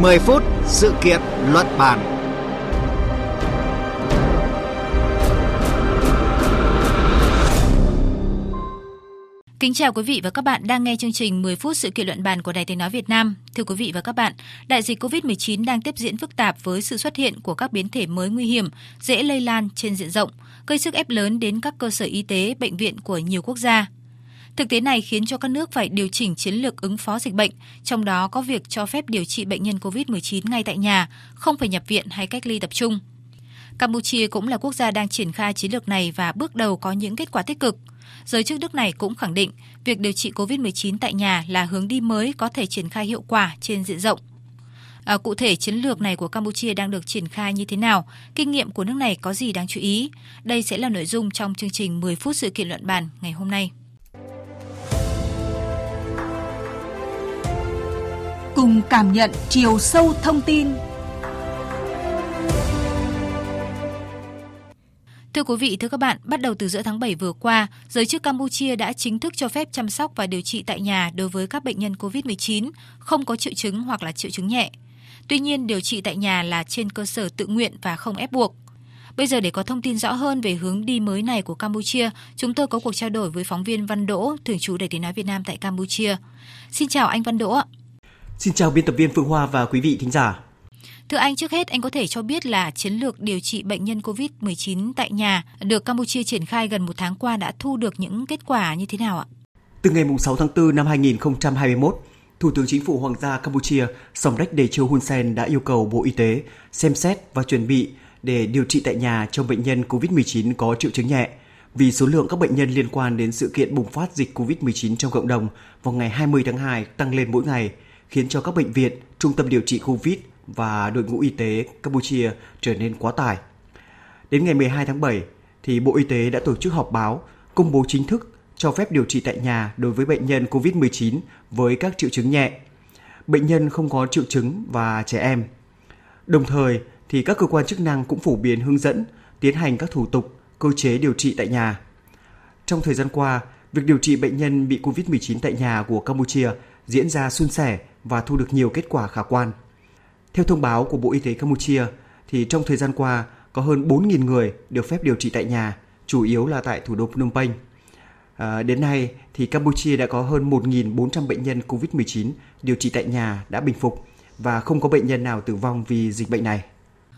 10 phút sự kiện luận bàn. Kính chào quý vị và các bạn đang nghe chương trình 10 phút sự kiện luận bàn của Đài Tiếng Nói Việt Nam. Thưa quý vị và các bạn, đại dịch COVID-19 đang tiếp diễn phức tạp với sự xuất hiện của các biến thể mới nguy hiểm, dễ lây lan trên diện rộng, gây sức ép lớn đến các cơ sở y tế, bệnh viện của nhiều quốc gia. Thực tế này khiến cho các nước phải điều chỉnh chiến lược ứng phó dịch bệnh, trong đó có việc cho phép điều trị bệnh nhân COVID-19 ngay tại nhà, không phải nhập viện hay cách ly tập trung. Campuchia cũng là quốc gia đang triển khai chiến lược này và bước đầu có những kết quả tích cực. Giới chức nước này cũng khẳng định việc điều trị COVID-19 tại nhà là hướng đi mới có thể triển khai hiệu quả trên diện rộng. À, cụ thể chiến lược này của Campuchia đang được triển khai như thế nào? Kinh nghiệm của nước này có gì đáng chú ý? Đây sẽ là nội dung trong chương trình 10 phút sự kiện luận bàn ngày hôm nay. Cùng cảm nhận chiều sâu thông tin Thưa quý vị, thưa các bạn, bắt đầu từ giữa tháng 7 vừa qua, giới chức Campuchia đã chính thức cho phép chăm sóc và điều trị tại nhà đối với các bệnh nhân COVID-19 không có triệu chứng hoặc là triệu chứng nhẹ. Tuy nhiên, điều trị tại nhà là trên cơ sở tự nguyện và không ép buộc. Bây giờ để có thông tin rõ hơn về hướng đi mới này của Campuchia, chúng tôi có cuộc trao đổi với phóng viên Văn Đỗ, thường trú Đài Tiếng nói Việt Nam tại Campuchia. Xin chào anh Văn Đỗ ạ. Xin chào biên tập viên Phương Hoa và quý vị thính giả. Thưa anh, trước hết anh có thể cho biết là chiến lược điều trị bệnh nhân COVID-19 tại nhà được Campuchia triển khai gần một tháng qua đã thu được những kết quả như thế nào ạ? Từ ngày 6 tháng 4 năm 2021, Thủ tướng Chính phủ Hoàng gia Campuchia Somdech Techo Hun Sen đã yêu cầu Bộ Y tế xem xét và chuẩn bị để điều trị tại nhà cho bệnh nhân COVID-19 có triệu chứng nhẹ vì số lượng các bệnh nhân liên quan đến sự kiện bùng phát dịch COVID-19 trong cộng đồng vào ngày 20 tháng 2 tăng lên mỗi ngày, khiến cho các bệnh viện, trung tâm điều trị COVID và đội ngũ y tế Campuchia trở nên quá tải. Đến ngày 12 tháng 7, thì Bộ Y tế đã tổ chức họp báo công bố chính thức cho phép điều trị tại nhà đối với bệnh nhân COVID-19 với các triệu chứng nhẹ, bệnh nhân không có triệu chứng và trẻ em. Đồng thời thì các cơ quan chức năng cũng phổ biến hướng dẫn tiến hành các thủ tục, cơ chế điều trị tại nhà. Trong thời gian qua, việc điều trị bệnh nhân bị COVID-19 tại nhà của Campuchia diễn ra suôn sẻ và thu được nhiều kết quả khả quan. Theo thông báo của Bộ Y tế Campuchia, thì trong thời gian qua có hơn 4.000 người được phép điều trị tại nhà, chủ yếu là tại thủ đô Phnom Penh. À, đến nay thì Campuchia đã có hơn 1.400 bệnh nhân COVID-19 điều trị tại nhà đã bình phục và không có bệnh nhân nào tử vong vì dịch bệnh này.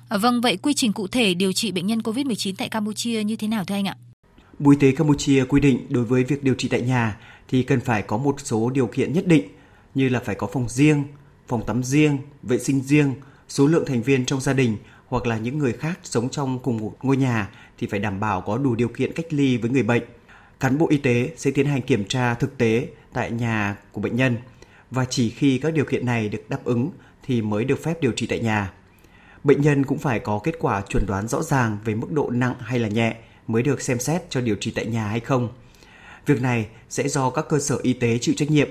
À, vâng, vậy quy trình cụ thể điều trị bệnh nhân COVID-19 tại Campuchia như thế nào thưa anh ạ? Bộ Y tế Campuchia quy định đối với việc điều trị tại nhà thì cần phải có một số điều kiện nhất định như là phải có phòng riêng, phòng tắm riêng, vệ sinh riêng, số lượng thành viên trong gia đình hoặc là những người khác sống trong cùng một ngôi nhà thì phải đảm bảo có đủ điều kiện cách ly với người bệnh. Cán bộ y tế sẽ tiến hành kiểm tra thực tế tại nhà của bệnh nhân và chỉ khi các điều kiện này được đáp ứng thì mới được phép điều trị tại nhà. Bệnh nhân cũng phải có kết quả chuẩn đoán rõ ràng về mức độ nặng hay là nhẹ mới được xem xét cho điều trị tại nhà hay không. Việc này sẽ do các cơ sở y tế chịu trách nhiệm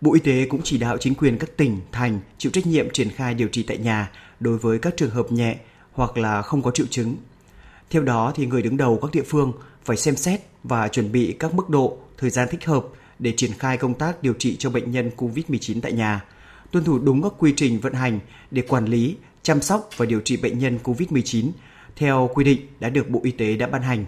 Bộ Y tế cũng chỉ đạo chính quyền các tỉnh, thành chịu trách nhiệm triển khai điều trị tại nhà đối với các trường hợp nhẹ hoặc là không có triệu chứng. Theo đó thì người đứng đầu các địa phương phải xem xét và chuẩn bị các mức độ, thời gian thích hợp để triển khai công tác điều trị cho bệnh nhân COVID-19 tại nhà, tuân thủ đúng các quy trình vận hành để quản lý, chăm sóc và điều trị bệnh nhân COVID-19 theo quy định đã được Bộ Y tế đã ban hành.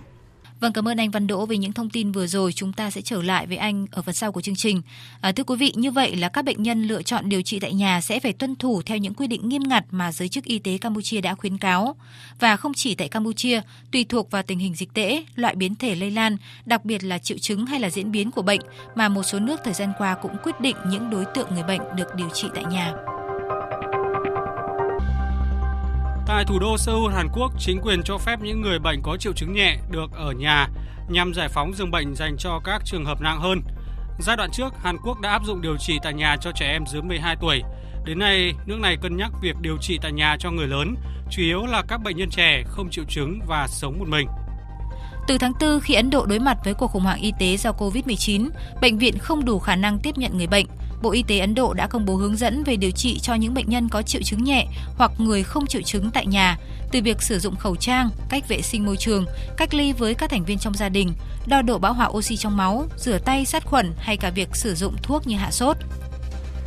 Vâng, cảm ơn anh Văn Đỗ vì những thông tin vừa rồi. Chúng ta sẽ trở lại với anh ở phần sau của chương trình. À, thưa quý vị, như vậy là các bệnh nhân lựa chọn điều trị tại nhà sẽ phải tuân thủ theo những quy định nghiêm ngặt mà giới chức y tế Campuchia đã khuyến cáo. Và không chỉ tại Campuchia, tùy thuộc vào tình hình dịch tễ, loại biến thể lây lan, đặc biệt là triệu chứng hay là diễn biến của bệnh, mà một số nước thời gian qua cũng quyết định những đối tượng người bệnh được điều trị tại nhà. Tại thủ đô Seoul, Hàn Quốc, chính quyền cho phép những người bệnh có triệu chứng nhẹ được ở nhà nhằm giải phóng giường bệnh dành cho các trường hợp nặng hơn. Giai đoạn trước, Hàn Quốc đã áp dụng điều trị tại nhà cho trẻ em dưới 12 tuổi. Đến nay, nước này cân nhắc việc điều trị tại nhà cho người lớn, chủ yếu là các bệnh nhân trẻ không triệu chứng và sống một mình. Từ tháng 4, khi Ấn Độ đối mặt với cuộc khủng hoảng y tế do Covid-19, bệnh viện không đủ khả năng tiếp nhận người bệnh. Bộ Y tế Ấn Độ đã công bố hướng dẫn về điều trị cho những bệnh nhân có triệu chứng nhẹ hoặc người không triệu chứng tại nhà, từ việc sử dụng khẩu trang, cách vệ sinh môi trường, cách ly với các thành viên trong gia đình, đo độ bão hòa oxy trong máu, rửa tay sát khuẩn hay cả việc sử dụng thuốc như hạ sốt.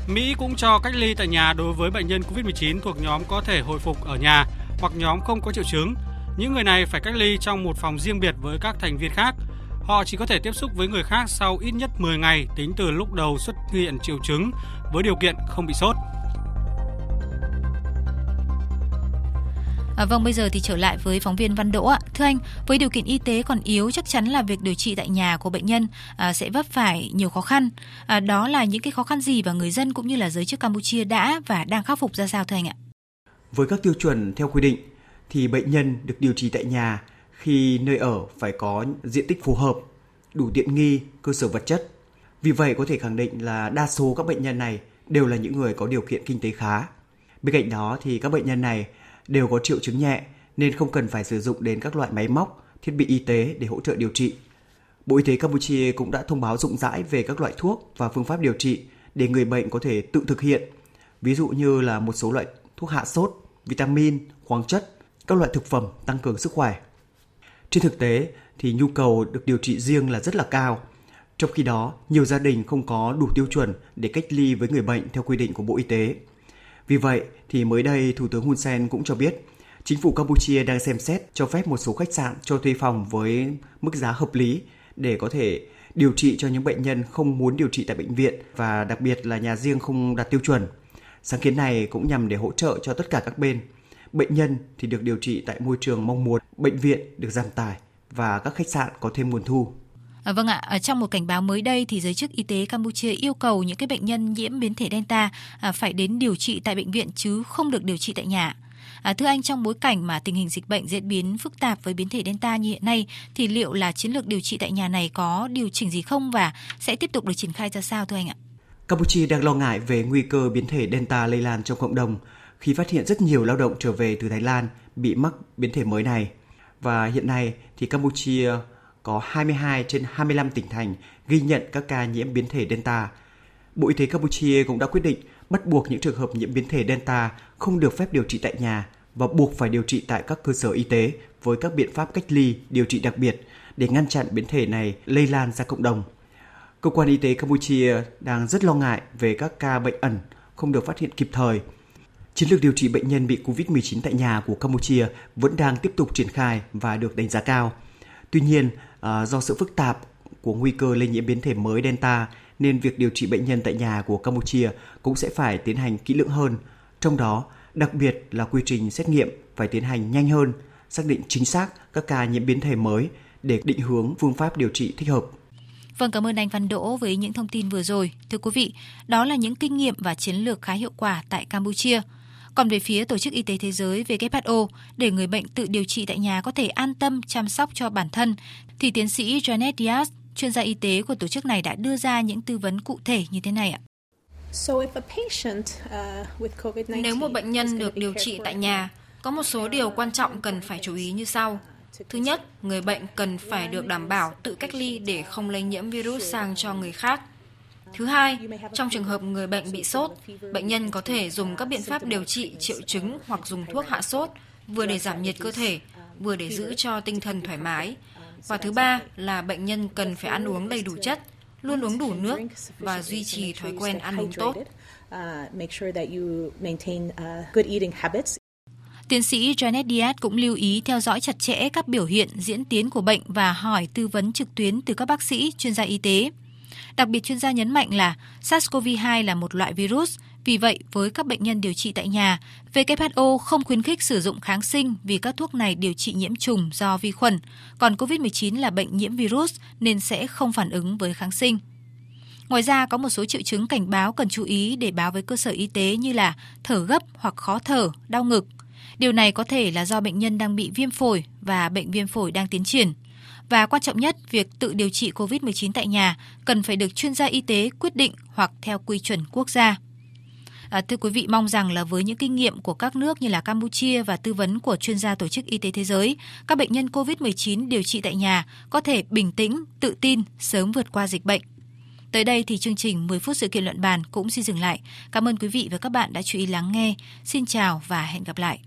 Mỹ cũng cho cách ly tại nhà đối với bệnh nhân COVID-19 thuộc nhóm có thể hồi phục ở nhà hoặc nhóm không có triệu chứng. Những người này phải cách ly trong một phòng riêng biệt với các thành viên khác. Họ chỉ có thể tiếp xúc với người khác sau ít nhất 10 ngày tính từ lúc đầu xuất hiện triệu chứng với điều kiện không bị sốt. À, vâng, bây giờ thì trở lại với phóng viên Văn Đỗ ạ. Thưa anh, với điều kiện y tế còn yếu, chắc chắn là việc điều trị tại nhà của bệnh nhân à, sẽ vấp phải nhiều khó khăn. À, đó là những cái khó khăn gì và người dân cũng như là giới chức Campuchia đã và đang khắc phục ra sao thưa anh ạ? Với các tiêu chuẩn theo quy định thì bệnh nhân được điều trị tại nhà khi nơi ở phải có diện tích phù hợp, đủ tiện nghi, cơ sở vật chất. Vì vậy có thể khẳng định là đa số các bệnh nhân này đều là những người có điều kiện kinh tế khá. Bên cạnh đó thì các bệnh nhân này đều có triệu chứng nhẹ nên không cần phải sử dụng đến các loại máy móc, thiết bị y tế để hỗ trợ điều trị. Bộ Y tế Campuchia cũng đã thông báo rộng rãi về các loại thuốc và phương pháp điều trị để người bệnh có thể tự thực hiện. Ví dụ như là một số loại thuốc hạ sốt, vitamin, khoáng chất, các loại thực phẩm tăng cường sức khỏe. Trên thực tế thì nhu cầu được điều trị riêng là rất là cao. Trong khi đó, nhiều gia đình không có đủ tiêu chuẩn để cách ly với người bệnh theo quy định của Bộ Y tế. Vì vậy thì mới đây Thủ tướng Hun Sen cũng cho biết chính phủ Campuchia đang xem xét cho phép một số khách sạn cho thuê phòng với mức giá hợp lý để có thể điều trị cho những bệnh nhân không muốn điều trị tại bệnh viện và đặc biệt là nhà riêng không đạt tiêu chuẩn. Sáng kiến này cũng nhằm để hỗ trợ cho tất cả các bên. Bệnh nhân thì được điều trị tại môi trường mong muốn, bệnh viện được giảm tải và các khách sạn có thêm nguồn thu. À, vâng ạ, ở trong một cảnh báo mới đây thì giới chức y tế Campuchia yêu cầu những cái bệnh nhân nhiễm biến thể Delta à, phải đến điều trị tại bệnh viện chứ không được điều trị tại nhà. À, thưa anh, trong bối cảnh mà tình hình dịch bệnh diễn biến phức tạp với biến thể Delta như hiện nay, thì liệu là chiến lược điều trị tại nhà này có điều chỉnh gì không và sẽ tiếp tục được triển khai ra sao thưa anh ạ? Campuchia đang lo ngại về nguy cơ biến thể Delta lây lan trong cộng đồng khi phát hiện rất nhiều lao động trở về từ Thái Lan bị mắc biến thể mới này. Và hiện nay thì Campuchia có 22 trên 25 tỉnh thành ghi nhận các ca nhiễm biến thể Delta. Bộ Y tế Campuchia cũng đã quyết định bắt buộc những trường hợp nhiễm biến thể Delta không được phép điều trị tại nhà và buộc phải điều trị tại các cơ sở y tế với các biện pháp cách ly, điều trị đặc biệt để ngăn chặn biến thể này lây lan ra cộng đồng. Cơ quan y tế Campuchia đang rất lo ngại về các ca bệnh ẩn không được phát hiện kịp thời. Chiến lược điều trị bệnh nhân bị COVID-19 tại nhà của Campuchia vẫn đang tiếp tục triển khai và được đánh giá cao. Tuy nhiên, à, do sự phức tạp của nguy cơ lây nhiễm biến thể mới Delta nên việc điều trị bệnh nhân tại nhà của Campuchia cũng sẽ phải tiến hành kỹ lưỡng hơn. Trong đó, đặc biệt là quy trình xét nghiệm phải tiến hành nhanh hơn, xác định chính xác các ca nhiễm biến thể mới để định hướng phương pháp điều trị thích hợp. Vâng, cảm ơn anh Văn Đỗ với những thông tin vừa rồi. Thưa quý vị, đó là những kinh nghiệm và chiến lược khá hiệu quả tại Campuchia. Còn về phía Tổ chức Y tế Thế giới WHO, để người bệnh tự điều trị tại nhà có thể an tâm chăm sóc cho bản thân, thì tiến sĩ Janet Diaz, chuyên gia y tế của tổ chức này đã đưa ra những tư vấn cụ thể như thế này ạ. Uh, Nếu một bệnh nhân được điều trị tại nhà, có một số điều quan trọng cần phải chú ý như sau. Thứ nhất, người bệnh cần phải được đảm bảo tự cách ly để không lây nhiễm virus sang cho người khác. Thứ hai, trong trường hợp người bệnh bị sốt, bệnh nhân có thể dùng các biện pháp điều trị triệu chứng hoặc dùng thuốc hạ sốt, vừa để giảm nhiệt cơ thể, vừa để giữ cho tinh thần thoải mái. Và thứ ba là bệnh nhân cần phải ăn uống đầy đủ chất, luôn uống đủ nước và duy trì thói quen ăn uống tốt. Tiến sĩ Janet Diaz cũng lưu ý theo dõi chặt chẽ các biểu hiện diễn tiến của bệnh và hỏi tư vấn trực tuyến từ các bác sĩ, chuyên gia y tế. Đặc biệt chuyên gia nhấn mạnh là SARS-CoV-2 là một loại virus, vì vậy với các bệnh nhân điều trị tại nhà, WHO không khuyến khích sử dụng kháng sinh vì các thuốc này điều trị nhiễm trùng do vi khuẩn, còn COVID-19 là bệnh nhiễm virus nên sẽ không phản ứng với kháng sinh. Ngoài ra có một số triệu chứng cảnh báo cần chú ý để báo với cơ sở y tế như là thở gấp hoặc khó thở, đau ngực. Điều này có thể là do bệnh nhân đang bị viêm phổi và bệnh viêm phổi đang tiến triển. Và quan trọng nhất, việc tự điều trị COVID-19 tại nhà cần phải được chuyên gia y tế quyết định hoặc theo quy chuẩn quốc gia. À, thưa quý vị, mong rằng là với những kinh nghiệm của các nước như là Campuchia và tư vấn của chuyên gia Tổ chức Y tế Thế giới, các bệnh nhân COVID-19 điều trị tại nhà có thể bình tĩnh, tự tin, sớm vượt qua dịch bệnh. Tới đây thì chương trình 10 phút sự kiện luận bàn cũng xin dừng lại. Cảm ơn quý vị và các bạn đã chú ý lắng nghe. Xin chào và hẹn gặp lại.